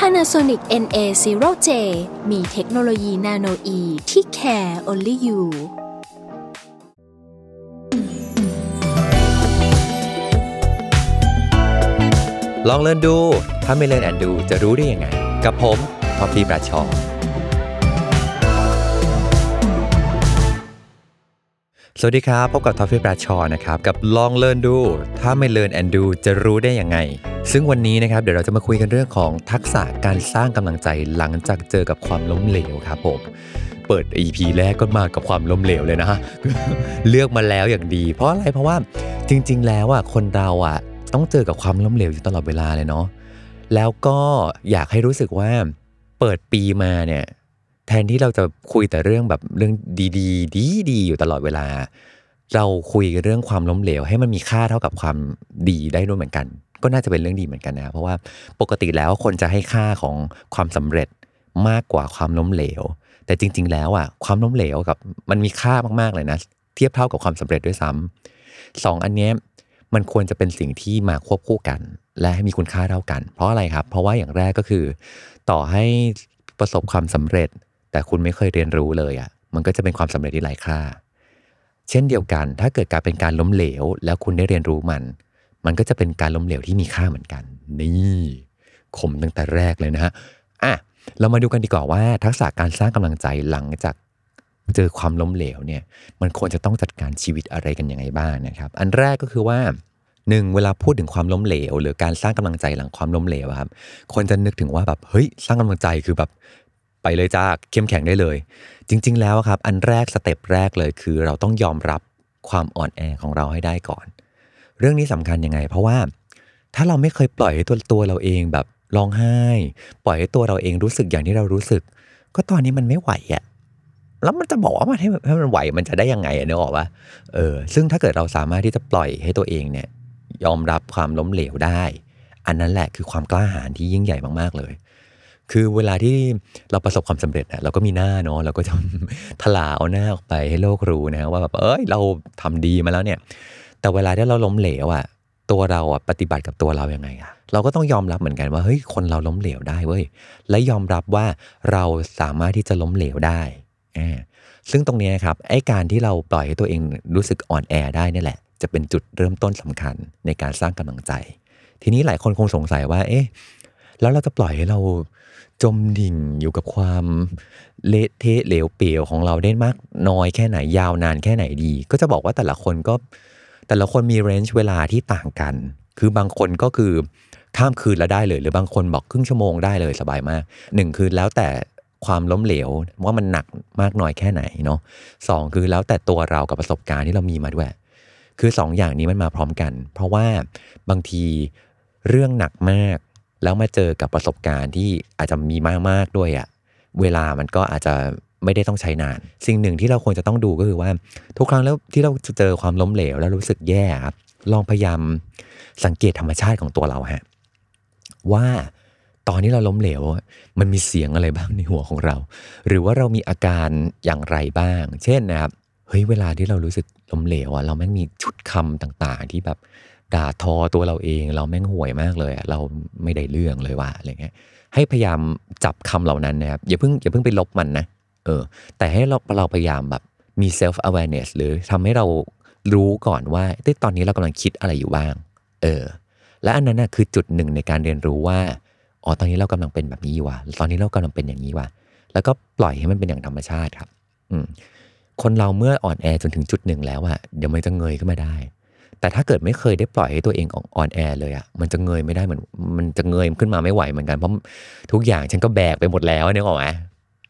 Panasonic NA0J มีเทคโนโลยีนาโนอีที่ care only you ลองเล่นดู ถ้าไม่เล่นแอนดูจะรู้ได้ยังไง กับผมพอพีประชอ สวัสดีครับ พบกับทอฟฟี่ปราชอนะครับ กับลองเลินดู ถ้าไม่เลินแอนดูจะรู้ได้ยังไง ซึ่งวันนี้นะครับ เดี๋ยวเราจะมาคุยกันเรื่องของทักษะการสร้างกำลังใจหลังจากเจอกับความล้มเหลวครับผม เปิด EP แรกก็มากับความล้มเหลวเลยนะฮะเลือกมาแล้วอย่างดี เพราะอะไรเพราะว่าจริง ๆ แล้วอะคนเราอะ ต้องเจอกับความล้มเหลวอยู่ตลอดเวลาเลยเนาะแล้วก็อยากให้รู้สึกว่าเปิดปีมาเนี่ย แทนที่เราจะคุยแต่เรื่องแบบเรื่องดีๆดีๆอยู่ตลอดเวลา เราคุยกันเรื่องความล้มเหลว ให้มันมีค่าเท่ากับความดีได้ด้วยเหมือนกัน ก็น่าจะเป็นเรื่องดีเหมือนกันนะ เพราะว่าปกติแล้วคนจะให้ค่าของความสำเร็จมากกว่าความล้มเหลว แต่จริง ๆ แล้วอะความล้มเหลวกับมันมีค่ามากๆเลยนะ เทียบเท่ากับความสำเร็จด้วยซ้ำสองอันนี้มันควรจะเป็นสิ่งที่มาควบคู่กัน และให้มีคุณค่าเท่ากัน เพราะอะไรครับ เพราะว่าอย่างแรกก็คือ ต่อให้ประสบความสำเร็จ แต่คุณไม่เคยเรียนรู้เลยอะ่ะ มันก็จะเป็นความสำเร็จที่ไร้ค่า เช่นเดียวกัน ถ้าเกิดการเป็นการล้มเหลว แล้วคุณได้เรียนรู้มัน มันก็จะเป็นการล้มเหลวที่มีค่าเหมือนกัน นี่คมตั้งแต่แรกเลยนะฮะอะเรามาดูกันดีกว่าว่า ทักษะการสร้างกำลังใจหลังจากเจอความล้มเหลวเนี่ย มันควรจะต้องจัดการชีวิตอะไรกันยังไงบ้างนะครับ อันแรกก็คือว่าหนึ่งเวลาพูดถึงความล้มเหลว หรือการสร้างกำลังใจหลังความล้มเหลวครับคนจะนึกถึงว่าแบบเฮ้ยสร้างกำลังใจคือแบบ ไปเลยจ้าเข้มแข็งได้เลย จริง ๆ แล้วครับ อันแรกสเต็ปแรกเลยคือเราต้องยอมรับความอ่อนแอของเราให้ได้ก่อน เรื่องนี้สำคัญยังไง เพราะว่าถ้าเราไม่เคยปล่อยให้ตัวตัวเราเองแบบร้องไห้ ปล่อยให้ตัวเราเองรู้สึกอย่างที่เรารู้สึก ก็ตอนนี้มันไม่ไหวอะแล้วมันจะบอกว่ามันให้ให้มันไหวมันจะได้ยังไงเนอะบอกว่าเออซึ่งถ้าเกิดเราสามารถที่จะปล่อยให้ตัวเองเนี่ยยอมรับความล้มเหลวได้ อันนั้นแหละคือความกล้าหาญที่ยิ่งใหญ่มากๆเลย คือเวลาที่เราประสบความสำเร็จเราก็มีหน้าเนาะเราก็จะทลาเอาหน้าออกไปให้โลกรู้นะว่าแบบเอ้ยเราทำดีมาแล้วเนี่ย แต่เวลาที่เราล้มเหลวอะตัวเราอะปฏิบัติกับตัวเรายังไงอะเราก็ต้องยอมรับเหมือนกันว่าเฮ้ยคนเราล้มเหลวได้เว้ยและยอมรับว่าเราสามารถที่จะล้มเหลวได้ซึ่งตรงนี้ครับไอ้การที่เราปล่อยให้ตัวเองรู้สึกอ่อนแอได้นี่แหละ จะเป็นจุดเริ่มต้นสำคัญในการสร้างกำลังใจ ทีนี้หลายคนคงสงสัยว่า เอ๊ะแล้วเราจะปล่อยให้เรา จมดิ่งอยู่กับความเละเทะเหลวเปลี่ยวของเราได้มากน้อยแค่ไหนยาวนานแค่ไหนดี ก็จะบอกว่าแต่ละคนก็แต่ละคนมีเรนจ์เวลาที่ต่างกัน คือบางคนก็คือข้ามคืนแล้วได้เลย หรือบางคนบอกครึ่งชั่วโมงได้เลยสบายมากหนึ่งคือแล้วแต่ความล้มเหลวว่ามันหนักมากน้อยแค่ไหนเนาะสองคือแล้วแต่ตัวเรากับประสบการณ์ที่เรามีมาด้วย คือ2ออย่างนี้มันมาพร้อมกัน เพราะว่าบางทีเรื่องหนักมาก แล้วมาเจอกับประสบการณ์ที่อาจจะมีมากมากด้วยอะ่ะเวลามันก็อาจจะไม่ได้ต้องใช้นาน สิ่งหนึ่งที่เราควรจะต้องดูก็คือว่า ทุกครั้งแล้วที่เราจะเจอความล้มเหลว แล้วรู้สึกแย่ครับลองพยายามสังเกตธรรมชาติของตัวเราฮะว่าตอนนี้เราล้มเหลว มันมีเสียงอะไรบ้างในหัวของเรา หรือว่าเรามีอาการอย่างไรบ้าง เช่นนะครับเฮ้ยเวลาที่เรารู้สึกล้มเหลวอะเราแม่งมีชุดคำต่างๆ ที่แบบ ด่าทอตัวเราเอง เราแม่งห่วยมากเลยเราไม่ได้เรื่องเลยว่าอะไรเงี้ยให้พยายามจับคำเหล่านั้นนะครับอย่าเพิ่งอย่าเพิ่งไปลบมันนะเออ แต่ให้เราเราพยายามแบบมี self awareness หรือทำให้เรารู้ก่อนว่าตอนนี้เรากำลังคิดอะไรอยู่บ้าง เออ และอันนั้นนะคือจุดหนึ่งในการเรียนรู้ว่าอ๋อตอนนี้เรากำลังเป็นแบบนี้ว่ะตอนนี้เรากำลังเป็นอย่างนี้ว่ะแล้วก็ปล่อยให้มันเป็นอย่างธรรมชาติครับ อืมคนเราเมื่ออ่อนแอจนถึงจุดหนึ่งแล้วอะเดี๋ยวมันจะเงยขึ้นมาได้ แต่ถ้าเกิดไม่เคยได้ปล่อยให้ตัวเองอ่อนแอเลยอะมันจะเงยไม่ได้เหมือนมันจะเงยขึ้นมาไม่ไหวเหมือนกันเพราะทุกอย่างฉันก็แบกไปหมดแล้วนึกออกไหม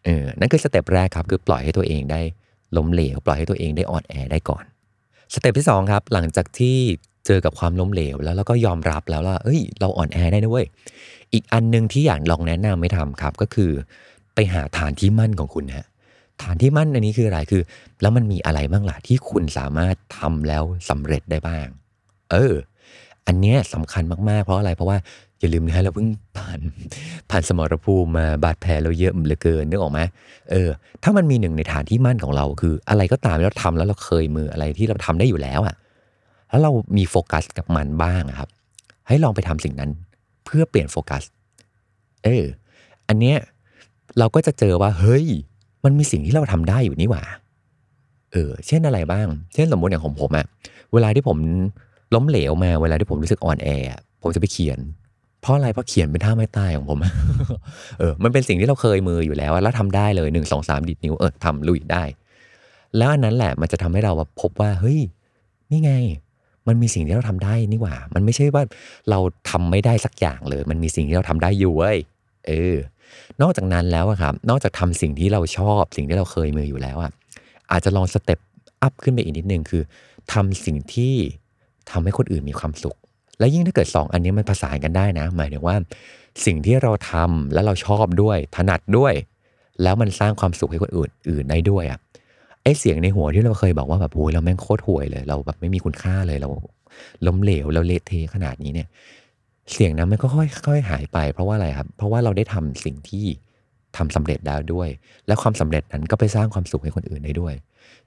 เออนั่นคือ step แรกครับคือปล่อยให้ตัวเองได้ล้มเหลว ปล่อยให้ตัวเองได้อ่อนแอได้ก่อนสเต็ปที่ 2 ครับ หลังจากที่เจอกับความล้มเหลว แล้วเราก็ยอมรับแล้วว่าเอ้ย เราอ่อนแอได้นะเว้ยอีกอันหนึ่งที่อยากลองแนะนำไม่ทำครับ ก็คือ ไปหาฐานที่มั่นของคุณฮะ ฐานที่มั่นอันนี้คืออะไรคือ แล้วมันมีอะไรบ้างล่ะที่คุณสามารถทำแล้วสำเร็จได้บ้าง เออ อันเนี้ยสำคัญมากๆ เพราะอะไรเพราะว่าอย่าลืมนะฮะเราเพิ่งผ่านผ่านสมรภูมิมาบาดแผลเราเยอะเหลือเกินนึกออกไหมเออ ถ้ามันมีหนึ่งในฐานที่มั่นของเรา คือ อะไรก็ตามที่เราทำแล้วเราเคยมืออะไรที่เราทำได้อยู่แล้วอะแล้วเรามีโฟกัสกับมันบ้างครับ ให้ลองไปทำสิ่งนั้น เพื่อเปลี่ยนโฟกัส เออ อันเนี้ยเราก็จะเจอว่า เฮ้ย มันมีสิ่งที่เราทำได้อยู่นี่หว่า เออ เช่นอะไรบ้าง เช่นสมมติอย่างของผมอะเวลาที่ผมล้มเหลวมา เวลาที่ผมรู้สึกอ่อนแอ ผมจะไปเขียน เพราะอะไร เพราะเขียนเป็นท่าไม้ตายของผม เออ มันเป็นสิ่งที่เราเคยมืออยู่แล้ว แล้วทำได้เลยหนึ่งสองสามดิดนิ้ว เออทำลุยได้ แล้วอันนั้นแหละ มันจะทำให้เราพบว่า เฮ้ย นี่ไง มันมีสิ่งที่เราทำได้นี่หว่า มันไม่ใช่ว่าเราทำไม่ได้สักอย่างเลย มันมีสิ่งที่เราทำได้อยู่เว้ย เออ นอกจากนั้นแล้วครับ นอกจากทำสิ่งที่เราชอบ สิ่งที่เราเคยมืออยู่แล้วอะอาจจะลองสเต็ปอัพขึ้นไปอีกนิดนึงคือทำสิ่งที่ทำให้คนอื่นมีความสุข และยิ่งถ้าเกิด 2 อันนี้มันประสานกันได้นะ หมายถึงว่า สิ่งที่เราทำแล้วเราชอบด้วย ถนัดด้วย แล้วมันสร้างความสุขให้คนอื่นอื่นได้ด้วยอะไอเสียงในหัวที่เราเคยบอกว่าแบบโอ้ยเราแม่งโคตรห่วยเลย เราแบบไม่มีคุณค่าเลยเราล้มเหลวเราเละเทะขนาดนี้เนี่ย เสียงนั้นมันก็ค่อยๆหายไป เพราะว่าอะไรครับ เพราะว่าเราได้ทำสิ่งที่ทำสำเร็จแล้วด้วย และความสำเร็จนั้นก็ไปสร้างความสุขให้คนอื่นได้ด้วย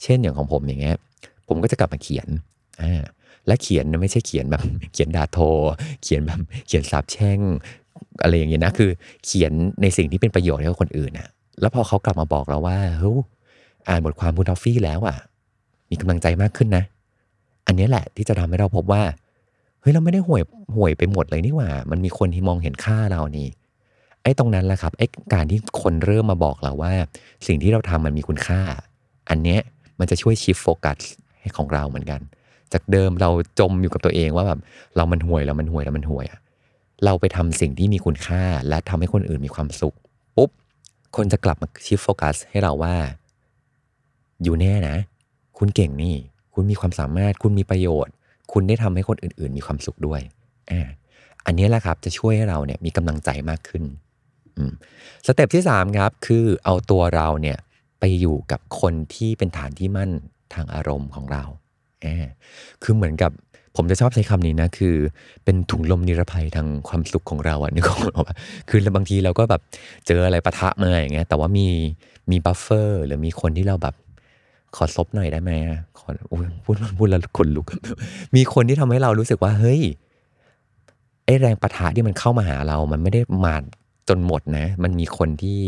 เช่นอย่างของผมอย่างเงี้ยผมก็จะกลับมาเขียนอ่าและเขียนไม่ใช่เขียนแบบเขียนด่าโท เขียนแบบเขียนสาบแช่งอะไรอย่างเงี้ยนะคือ เขียนในสิ่งที่เป็นประโยชน์ให้กับคนอื่นนะแล้วพอเขากลับมาบอกเราว่าเฮ้ยอ่านบทความคุณทอฟฟี่แล้วอะ มีกำลังใจมากขึ้นนะ อันนี้แหละที่จะทำให้เราพบว่า เฮ้ยเราไม่ได้ห่วยห่วยไปหมดเลยนี่หว่า มันมีคนที่มองเห็นค่าเรานี่ ไอ้ตรงนั้นแหละครับไอ้การที่คนเริ่มมาบอกเราว่า สิ่งที่เราทำมันมีคุณค่า อันเนี้ยมันจะช่วยชิฟโฟกัสให้ของเราเหมือนกัน จากเดิมเราจมอยู่กับตัวเองว่าแบบเรามันห่วยเรามันห่วยเรามันห่วยอะเราไปทำสิ่งที่มีคุณค่า และทำให้คนอื่นมีความสุขปุ๊บคนจะกลับมาชิฟโฟกัสให้เราว่า อยู่แน่นะ คุณเก่งนี่ คุณมีความสามารถคุณมีประโยชน์ คุณได้ทำให้คนอื่น ๆ มีความสุขด้วยอ่าอันนี้แหละครับจะช่วยให้เราเนี่ยมีกำลังใจมากขึ้นstep ที่3ครับคือเอาตัวเราเนี่ยไปอยู่กับคนที่เป็นฐานที่มั่นทางอารมณ์ของเราเออคือเหมือนกับผมจะชอบใช้คำนี้นะ คือ เป็นถุงลมนิรภัยทางความสุขของเราอะนึกออกปะคือบางทีเราก็แบบเจออะไรปะทะมาอย่างเงี้ยแต่ว่ามีมี buffer หรือมีคนที่เราแบบ ขอซบหน่อยได้ไหมขอพูดพูดแล้วขนลุก มีคนที่ทำให้เรารู้สึกว่า เฮ้ยไอ้แรงปะทะที่มันเข้ามาหาเรา มันไม่ได้มาจนหมดนะ มันมีคนที่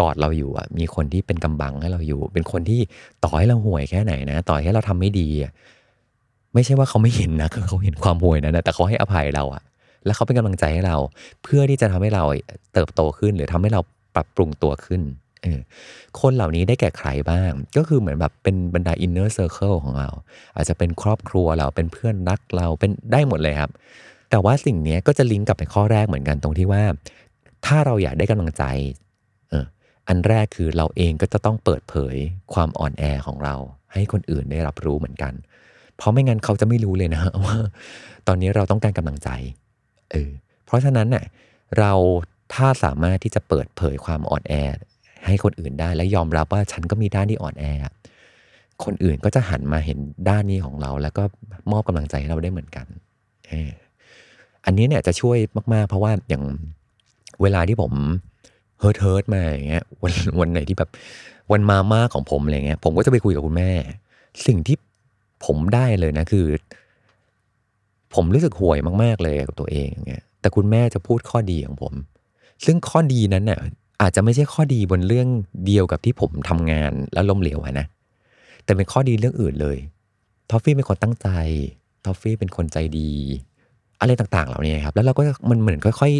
กอดเราอยู่อะ มีคนที่เป็นกำบังให้เราอยู่ เป็นคนที่ต่อให้เราห่วยแค่ไหนนะ ต่อให้เราทำไม่ดีอะไม่ใช่ว่าเขาไม่เห็นนะเขาเห็นความห่วยนะแต่เขาให้อภัยเราอะ แล้วเขาเป็นกำลังใจให้เรา เพื่อที่จะทำให้เราเติบโตขึ้นหรือทำให้เราปรับปรุงตัวขึ้น คนเหล่านี้ได้แก่ใครบ้าง ก็คือเหมือนแบบเป็นบรรดา inner circle ของเรา อาจจะเป็นครอบครัวเราเป็นเพื่อนรักเราเป็นได้หมดเลยครับ แต่ว่าสิ่งนี้ก็จะลิงก์กับไปข้อแรกเหมือนกันตรงที่ว่า ถ้าเราอยากได้กำลังใจเอออันแรกคือเราเองก็จะต้องเปิดเผยความอ่อนแอของเรา ให้คนอื่นได้รับรู้เหมือนกัน เพราะไม่งั้นเขาจะไม่รู้เลยนะว่า ตอนนี้เราต้องการกำลังใจเออเพราะฉะนั้นน่ะเราถ้าสามารถที่จะเปิดเผยความอ่อนแอ ให้คนอื่นได้ และยอมรับว่าฉันก็มีด้านที่อ่อนแอ คนอื่นก็จะหันมาเห็นด้านนี้ของเรา แล้วก็มอบกำลังใจให้เราได้เหมือนกันเอออันนี้เนี่ยจะช่วยมาก ๆ เพราะว่าอย่างเวลาที่ผม hurt hurt มาอย่างเงี้ยวันวันไหนที่แบบวันมามากของผมอะไรเงี้ยผมก็จะไปคุยกับคุณแม่ สิ่งที่ผมได้เลยนะคือ ผมรู้สึกห่วยมาก ๆ เลยกับตัวเองอย่างเงี้ยแต่คุณแม่จะพูดข้อดีของผม ซึ่งข้อดีนั้นเนี่ย อาจจะไม่ใช่ข้อดีบนเรื่องเดียวกับที่ผมทำงานแล้วล้มเหลวนะ แต่เป็นข้อดีเรื่องอื่นเลย ทอฟฟี่เป็นคนตั้งใจ ทอฟฟี่เป็นคนใจดี อะไรต่างๆ เหล่านี้ครับ แล้วเราก็มันเหมือนค่อย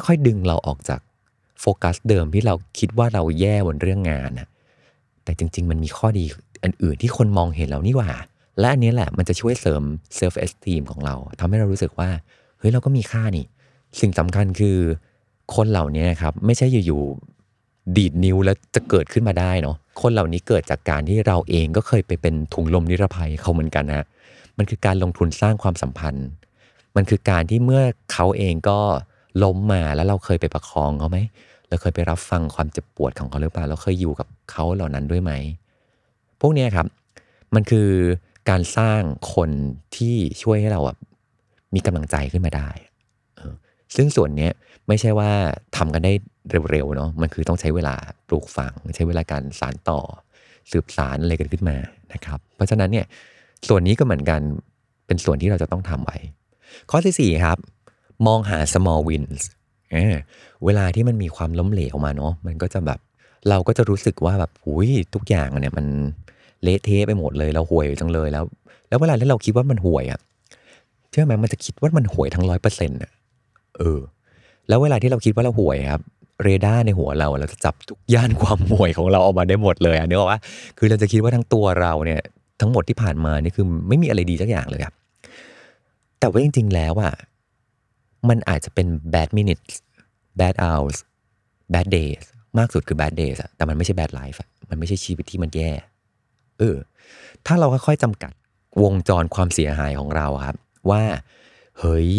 ๆ ค่อย ๆ ดึงเราออกจากโฟกัสเดิมที่เราคิดว่าเราแย่บนเรื่องงานนะแต่จริง ๆ มันมีข้อดีอันอื่นที่คนมองเห็นเรานี่หว่า และอันนี้แหละมันจะช่วยเสริม self-esteem ของเราทำให้เรารู้สึกว่า เฮ้ยเราก็มีค่านี่ สิ่งสำคัญคือ คนเหล่านี้ครับไม่ใช่อยู่ๆดีดนิ้วแล้วจะเกิดขึ้นมาได้เนาะคนเหล่านี้เกิดจากการที่เราเองก็เคยไปเป็นถุงลมนิรภัยเขาเหมือนกันนะมันคือการลงทุนสร้างความสัมพันธ์ มันคือการที่เมื่อเขาเองก็ล้มมาแล้วเราเคยไปประคองเขาไหมเราเคยไปรับฟังความเจ็บปวดของเขาหรือเปล่าเราเคยอยู่กับเขาเหล่านั้นด้วยไหมพวกนี้ครับ มันคือการสร้างคนที่ช่วยให้เราแบบมีกำลังใจขึ้นมาได้ ซึ่งส่วนเนี้ยไม่ใช่ว่าทำกันได้เร็วๆเนาะมันคือต้องใช้เวลาปลูกฝัง ใช้เวลาการสานต่อ สืบสารอะไรกันขึ้นมานะครับ เพราะฉะนั้นเนี่ยส่วนนี้ก็เหมือนกันเป็นส่วนที่เราจะต้องทำไว้ ข้อที่สี่ครับ มองหา small wins เออเวลาที่มันมีความล้มเหลวมาเนาะมันก็จะแบบเราก็จะรู้สึกว่าแบบหุยทุกอย่างเนี่ยมันเละเทะไปหมดเลยเราห่วยจังเลยแล้ว แล้วเวลาที่เราคิดว่ามันห่วยอะ่ะเชื่อไหมมันจะคิดว่ามันห่วยทั้งร้อยเปอร์เซ็นต์อะ เออ แล้วเวลาที่เราคิดว่าเราห่วยครับเรดาร์ในหัวเราเราจะจับทุกย่านความห่วยของเราออกมาได้หมดเลยอะเนื้อว่าคือเราจะคิดว่าทั้งตัวเราเนี่ยทั้งหมดที่ผ่านมานี่คือไม่มีอะไรดีสักอย่างเลยครับ แต่ว่าจริง ๆ แล้วอะมันอาจจะเป็น bad minutes bad hours bad days มากสุดคือ bad days อะแต่มันไม่ใช่ bad life อะมันไม่ใช่ชีวิตที่มันแย่ เออ ถ้าเราค่อยๆจำกัดวงจรความเสียหายของเราครับ ว่า เฮ้ย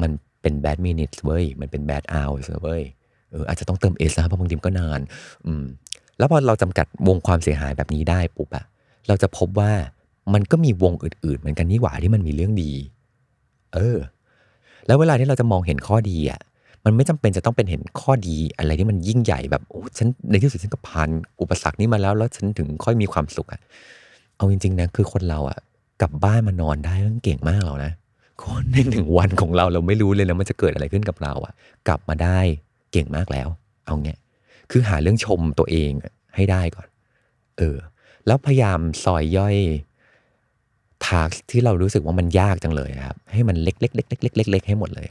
มัน เป็น bad minutes เว้ย มันเป็น bad hours เว้ย เอออาจจะต้องเติมเอสนะเพราะบางทีมนก็นาน อืม แล้วพอเราจำกัดวงความเสียหายแบบนี้ได้ปุ๊บอะเราจะพบว่ามันก็มีวงอื่น ๆ เหมือนกันนี่หว่าที่มันมีเรื่องดี เออ แล้วเวลาที่เราจะมองเห็นข้อดีอะมันไม่จำเป็นจะต้องเป็นเห็นข้อดีอะไรที่มันยิ่งใหญ่แบบโอ้ฉันในที่สุดฉันก็ผ่านอุปสรรคนี้มาแล้ว แล้วฉันถึงค่อยมีความสุขอะเอาจริงๆนะคือคนเราอะกลับบ้านมานอนได้มันเก่งมากแล้วนะ คนในหนึ่งวันของเราเราไม่รู้เลยนะมันจะเกิดอะไรขึ้นกับเราอะกลับมาได้เก่งมากแล้ว เอาเงี้ยคือหาเรื่องชมตัวเองให้ได้ก่อน เออ แล้วพยายามซอยย่อยทาร์กที่เรารู้สึกว่ามันยากจังเลยครับ ให้มันเล็กๆเล็กๆเล็กๆเล็กๆให้หมดเลย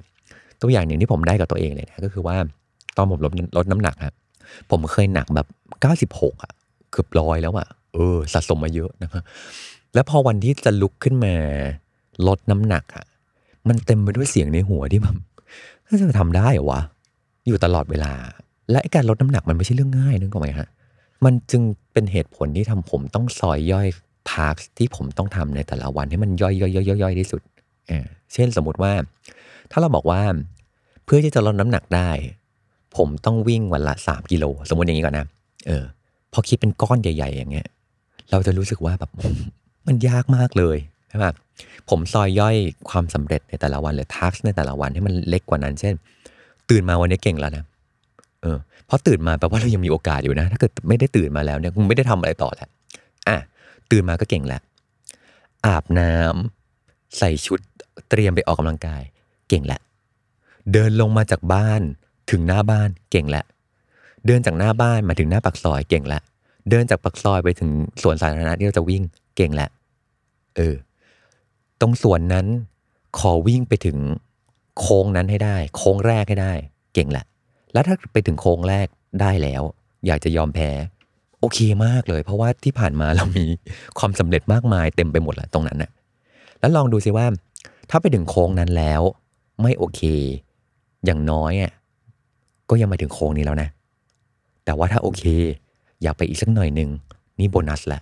ตัวอย่างหนึ่งที่ผมได้กับตัวเองเลยนะก็คือว่าตอนผมลดลดน้ำหนักครับผมเคยหนักแบบเก้าสิบหกอะ เกือบร้อยแล้วอะเออสะสมมาเยอะนะครับแล้วพอวันที่จะลุกขึ้นมาลดน้ำหนักอะ มันเต็มไปด้วยเสียงในหัวที่แบบจะทำได้เหรอวะ อยู่ตลอดเวลา และการลดน้ำหนักมันไม่ใช่เรื่องง่ายนึกออกไหมฮะ มันจึงเป็นเหตุผลที่ทำผมต้องซอยย่อยทาร์กที่ผมต้องทำในแต่ละวันให้มันย่อยย่อยย่อยย่อยที่สุดเออเช่นสมมติว่า ถ้าเราบอกว่าเพื่อที่จะลดน้ำหนักได้ ผมต้องวิ่งวันละสามกิโลสมมติอย่างนี้ก่อนนะเออ พอคิดเป็นก้อนใหญ่ ๆ อย่างเงี้ย เราจะรู้สึกว่าแบบมันยากมากเลยใช่ไหม ผมซอยย่อยความสำเร็จในแต่ละวันหรือทักในแต่ละวันให้มันเล็กกว่านั้น เช่น ตื่นมาวันนี้เก่งแล้วนะเออเพราะตื่นมาแปลว่าเรายังมีโอกาสอยู่นะ ถ้าเกิดไม่ได้ตื่นมาแล้วเนี่ยคงไม่ได้ทำอะไรต่อแล้วอะตื่นมาก็เก่งแล้ว อาบน้ำใส่ชุดเตรียมไปออกกำลังกาย เก่งแล้วเดินลงมาจากบ้านถึงหน้าบ้านเก่งแล้วเดินจากหน้าบ้านมาถึงหน้าปากซอยเก่งแล้วเดินจากปากซอยไปถึงสวนสาธารณะที่เราจะวิ่งเก่งแล้วเออ ตรงส่วนนั้นขอวิ่งไปถึงโค้งนั้นให้ได้ โค้งแรกให้ได้ เก่งแหละ แล้วถ้าไปถึงโค้งแรกได้แล้ว อยากจะยอมแพ้ โอเคมากเลย เพราะว่าที่ผ่านมาเรามีความสำเร็จมากมายเต็มไปหมดแหละตรงนั้นน่ะ แล้วลองดูซิว่า ถ้าไปถึงโค้งนั้นแล้ว ไม่โอเค อย่างน้อยอะก็ยังมาถึงโค้งนี้แล้วนะ แต่ว่าถ้าโอเค อยากไปอีกสักหน่อยหนึ่งนี่โบนัสแหละ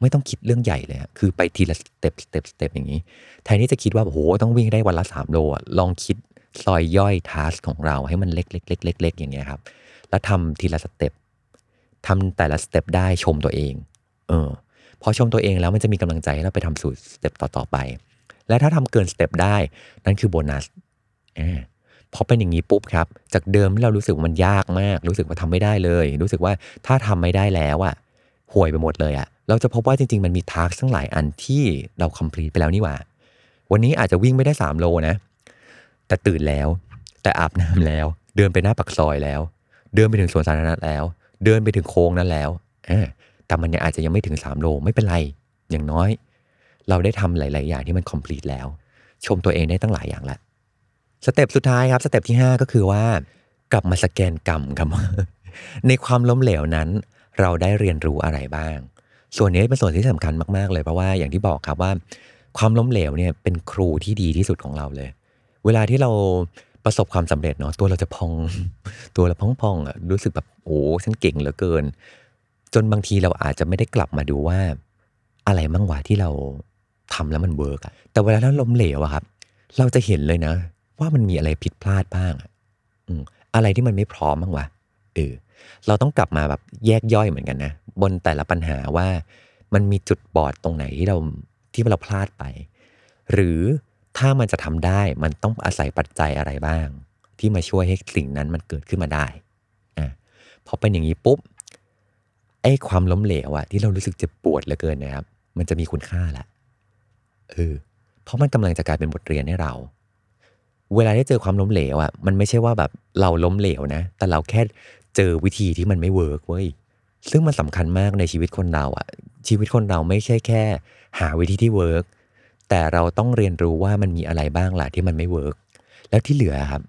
ไม่ต้องคิดเรื่องใหญ่เลยอะคือไปทีละ step step step อย่างนี้ แทนที่จะคิดว่าโอ้โหต้องวิ่งได้วันละสามโลอะลองคิดซอยย่อย task ของเราให้มันเล็กเล็กเล็กเล็กเล็กอย่างเงี้ยครับ แล้วทำทีละ step ทำแต่ละ step ได้ชมตัวเอง เออ พอชมตัวเองแล้วมันจะมีกำลังใจให้เราไปทำสู่ step ต่อๆไป และถ้าทำเกิน step ได้ นั่นคือโบนัสเออพอเป็นอย่างนี้ปุ๊บครับ จากเดิมที่เรารู้สึกว่ามันยากมาก รู้สึกว่าทำไม่ได้เลย รู้สึกว่าถ้าทำไม่ได้แล้วอะห่วยไปหมดเลยอะ เราจะพบว่าจริง ๆ มันมี task ตั้งหลายอันที่เรา complete ไปแล้วนี่หว่า วันนี้อาจจะวิ่งไม่ได้ 3 โลนะ แต่ตื่นแล้ว แต่อาบน้ำแล้ว เดินไปหน้าปากซอยแล้ว เดินไปถึงสวนสาธารณะแล้ว เดินไปถึงโค้งนั้นแล้วแต่มันยังอาจจะยังไม่ถึง 3 โลไม่เป็นไร อย่างน้อย เราได้ทำหลาย ๆ อย่างที่มัน complete แล้ว ชมตัวเองได้ตั้งหลายอย่างละ step สุดท้ายครับ step ที่ 5 ก็คือว่ากลับมาสแกนกรรมครับในความล้มเหลวนั้น เราได้เรียนรู้อะไรบ้าง ส่วนนี้เป็นส่วนที่สำคัญมากๆเลยเพราะว่าอย่างที่บอกครับว่า ความล้มเหลวเนี่ยเป็นครูที่ดีที่สุดของเราเลย เวลาที่เราประสบความสำเร็จเนาะตัวเราจะพอง ตัวเราพองๆอะรู้สึกแบบโอ้ฉันเก่งเหลือเกิน จนบางทีเราอาจจะไม่ได้กลับมาดูว่า อะไรมั่งวะที่เราทำแล้วมัน work อะแต่เวลาเราล้มเหลวอะครับ เราจะเห็นเลยนะ ว่ามันมีอะไรผิดพลาดบ้างอะอะไรที่มันไม่พร้อมบ้างวะ เออเราต้องกลับมาแบบแยกย่อยเหมือนกันนะ บนแต่ละปัญหาว่ามันมีจุดบอดตรงไหนที่เราที่เราพลาดไป หรือถ้ามันจะทำได้มันต้องอาศัยปัจจัยอะไรบ้าง ที่มาช่วยให้สิ่งนั้นมันเกิดขึ้นมาได้อะพอเป็นอย่างนี้ปุ๊บไอ้ความล้มเหลวอะที่เรารู้สึกเจ็บปวดเหลือเกินนะครับ มันจะมีคุณค่าละเออเพราะมันกำลังจะกลายเป็นบทเรียนให้เรา เวลาที่เจอความล้มเหลวอะมันไม่ใช่ว่าแบบเราล้มเหลวนะ แต่เราแค่ เจอวิธีที่มันไม่ work เว้ยซึ่งมันสำคัญมากในชีวิตคนเราอะชีวิตคนเราไม่ใช่แค่ หาวิธีที่ work แต่เราต้องเรียนรู้ว่ามันมีอะไรบ้างล่ะที่มันไม่ work แล้วที่เหลือครับ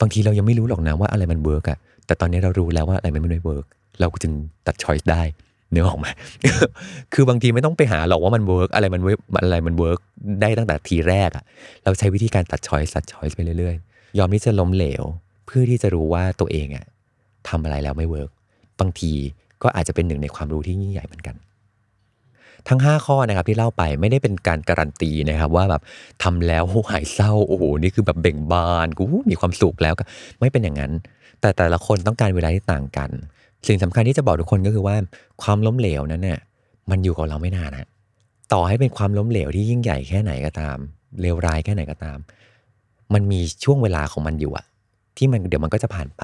บางทีเรายังไม่รู้หรอกนะว่าอะไรมัน work อะแต่ตอนนี้เรารู้แล้วว่าอะไรมันไม่ workเราจึงตัด choice ได้นึกออกไหมคือบางทีไม่ต้องไปหาหรอกว่ามัน work อะไรมัน work อะไรมัน work ได้ตั้งแต่ทีแรกอะเราใช้วิธีการตัดช้อยส์ตัดช้อยส์ไปเรื่อยๆ ยอมที่จะล้มเหลว เพื่อที่จะรู้ว่าตัวเองอะ ทำอะไรแล้วไม่ work บางทีก็อาจจะเป็นหนึ่งในความรู้ที่ยิ่งใหญ่เหมือนกัน ทั้ง 5 ข้อนะครับที่เล่าไปไม่ได้เป็นการการันตีนะครับว่าแบบทำแล้วหายเศร้าโอ้โหนี่คือแบบเบ่งบานกูมีความสุขแล้วก็ไม่เป็นอย่างนั้น แต่แต่ละคนต้องการเวลาที่ต่างกัน สิ่งสำคัญที่จะบอกทุกคนก็คือว่าความล้มเหลวนั้นเนี่ยมันอยู่กับเราไม่นานนะต่อให้เป็นความล้มเหลวที่ยิ่งใหญ่แค่ไหนก็ตามเลวร้ายแค่ไหนก็ตาม มันมีช่วงเวลาของมันอยู่อะที่มันเดี๋ยวมันก็จะผ่านไป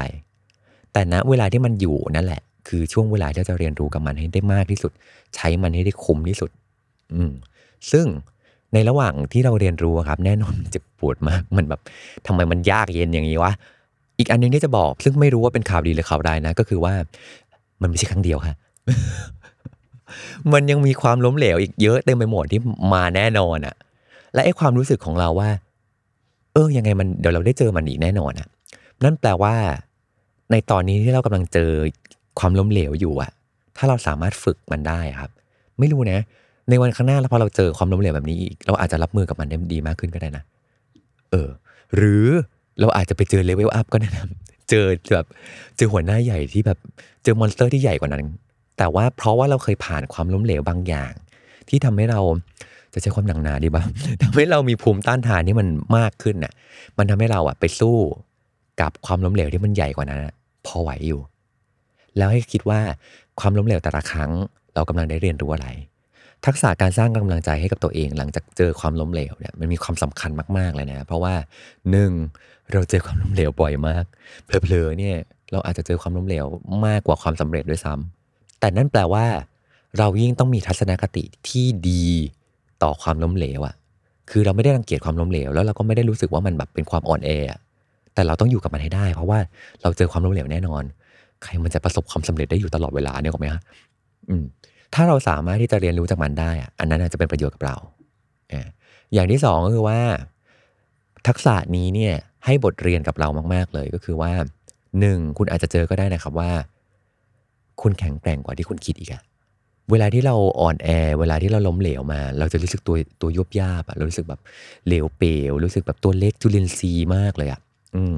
แต่ณเวลาที่มันอยู่นั่นแหละ คือช่วงเวลาที่เราจะเรียนรู้กับมันให้ได้มากที่สุด ใช้มันให้ได้คุ้มที่สุด อืมซึ่งในระหว่างที่เราเรียนรู้ครับ แน่นอนมันเจ็บปวดมากมันแบบทำไมมันยากเย็นอย่างนี้วะอีกอันหนึงที่จะบอก ซึ่งไม่รู้ว่าเป็นข่าวดีหรือข่าวร้ายนะ ก็คือว่ามันไม่ใช่ครั้งเดียวค่ะ มันยังมีความล้มเหลวอีกเยอะเต็มไปหมดที่มาแน่นอนอะและไอ้ความรู้สึกของเราว่า เออยังไงมันเดี๋ยวเราได้เจอมันอีกแน่นอนอะนั่นแปลว่า ในตอนนี้ที่เรากำลังเจอความล้มเหลวอยู่อะถ้าเราสามารถฝึกมันได้ครับ ไม่รู้นะ ในวันข้างหน้าแล้วพอเราเจอความล้มเหลวแบบนี้อีกเราอาจจะรับมือกับมันได้ดีมากขึ้นก็ได้นะ เออ หรือเราอาจจะไปเจอ level up ก็ได้นะเจอแบบเจอหัวหน้าใหญ่ที่แบบเจอ monster ที่ใหญ่กว่านั้น แต่ว่าเพราะว่าเราเคยผ่านความล้มเหลวบางอย่าง ที่ทำให้เราจะใช้ความหนักหนาดีบ้างทำให้เรามีภูมิต้านทานที่มันมากขึ้นน่ะ มันทำให้เราอะไปสู้ กับความล้มเหลวที่มันใหญ่กว่านั้นพอไหวอยู่ แล้วให้คิดว่าความล้มเหลวแต่ละครั้ง เรากำลังได้เรียนรู้อะไร ทักษะการสร้างกำลังใจให้กับตัวเอง หลังจากเจอความล้มเหลวเนี่ยมันมีความสำคัญมากๆเลยนะ เพราะว่าหนึ่งเราเจอความล้มเหลวบ่อยมากเผลอๆเนี่ยเราอาจจะเจอความล้มเหลวมากกว่าความสำเร็จด้วยซ้ำแต่นั่นแปลว่า เรายิ่งต้องมีทัศนคติที่ดีต่อความล้มเหลวอะคือเราไม่ได้รังเกียจความล้มเหลวแล้วเราก็ไม่ได้รู้สึกว่ามันแบบเป็นความอ่อนแออะ แต่เราต้องอยู่กับมันให้ได้ เพราะว่าเราเจอความล้มเหลวแน่นอน ใครมันจะประสบความสำเร็จได้อยู่ตลอดเวลาเนี่ยหรอไหมฮะอืม ถ้าเราสามารถที่จะเรียนรู้จากมันได้อะอันนั้นอาจจะเป็นประโยชน์กับเราอ่าอย่างที่สองก็คือว่า ทักษะนี้เนี่ย ให้บทเรียนกับเรามาก ๆ เลยก็คือว่าหนึ่งคุณอาจจะเจอก็ได้นะครับว่า คุณแข็งแกร่งกว่าที่คุณคิดอีกอะเวลาที่เราอ่อนแอ เวลาที่เราล้มเหลวมา เราจะรู้สึกตัวตัวยุบยาบอะเรารู้สึกแบบเหลวเปลวรู้สึกแบบตัวเล็กจุลินทรีย์มากเลยอะ อืม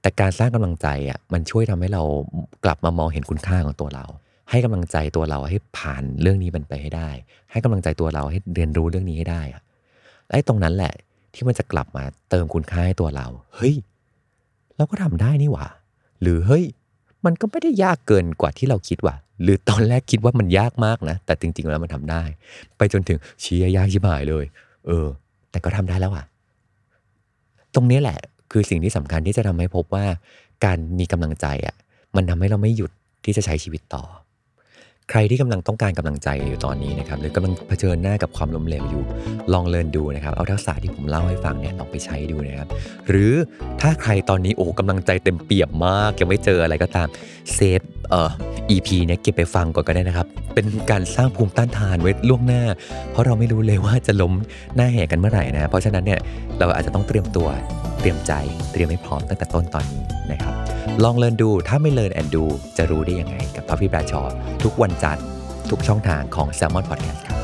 แต่การสร้างกำลังใจอะมันช่วยทำให้เรากลับมามองเห็นคุณค่าของตัวเรา ให้กำลังใจตัวเราให้ผ่านเรื่องนี้มันไปให้ได้ ให้กำลังใจตัวเราให้เรียนรู้เรื่องนี้ให้ได้อะและไอ้ตรงนั้นแหละ ที่มันจะกลับมาเติมคุณค่าให้ตัวเรา เฮ้ย เราก็ทำได้นี่หว่า หรือเฮ้ย มันก็ไม่ได้ยากเกินกว่าที่เราคิดว่ะหรือตอนแรกคิดว่ามันยากมากนะ แต่จริง ๆ แล้วมันทำได้ ไปจนถึงเชียยากชิบหายเลย เออ แต่ก็ทำได้แล้วอะ ตรงนี้แหละ คือสิ่งที่สำคัญที่จะทำให้พบว่าการมีกำลังใจอะมันทำให้เราไม่หยุดที่จะใช้ชีวิตต่อ ใครที่กำลังต้องการกำลังใจอยู่ตอนนี้นะครับหรือกำลังเผชิญหน้ากับความล้มเหลวอยู่ ลองเรียนดูนะครับเอาทักษะที่ผมเล่าให้ฟังเนี่ยลองไปใช้ดูนะครับ หรือถ้าใครตอนนี้โอ้กำลังใจเต็มเปี่ยมมากยังไม่เจออะไรก็ตามเซฟเอ่อ EP เนี่ยเก็บไปฟังก่อนก็ได้นะครับ เป็นการสร้างภูมิต้านทานไว้ล่วงหน้า เพราะเราไม่รู้เลยว่าจะล้มหน้าแหกกันเมื่อไหร่นะ เพราะฉะนั้นเนี่ยเราอาจจะต้องเตรียมตัว เตรียมใจเตรียมให้พร้อมตั้งแต่ต้นตอนนี้นะครับ ลองเรียนดูถ้าไม่เรียนแอนดูจะรู้ได้ยังไง กับท็อปพี่แบรชอทุกวันจันทร์ทุกช่องทางของ s ซ l m o n Podcast ครับ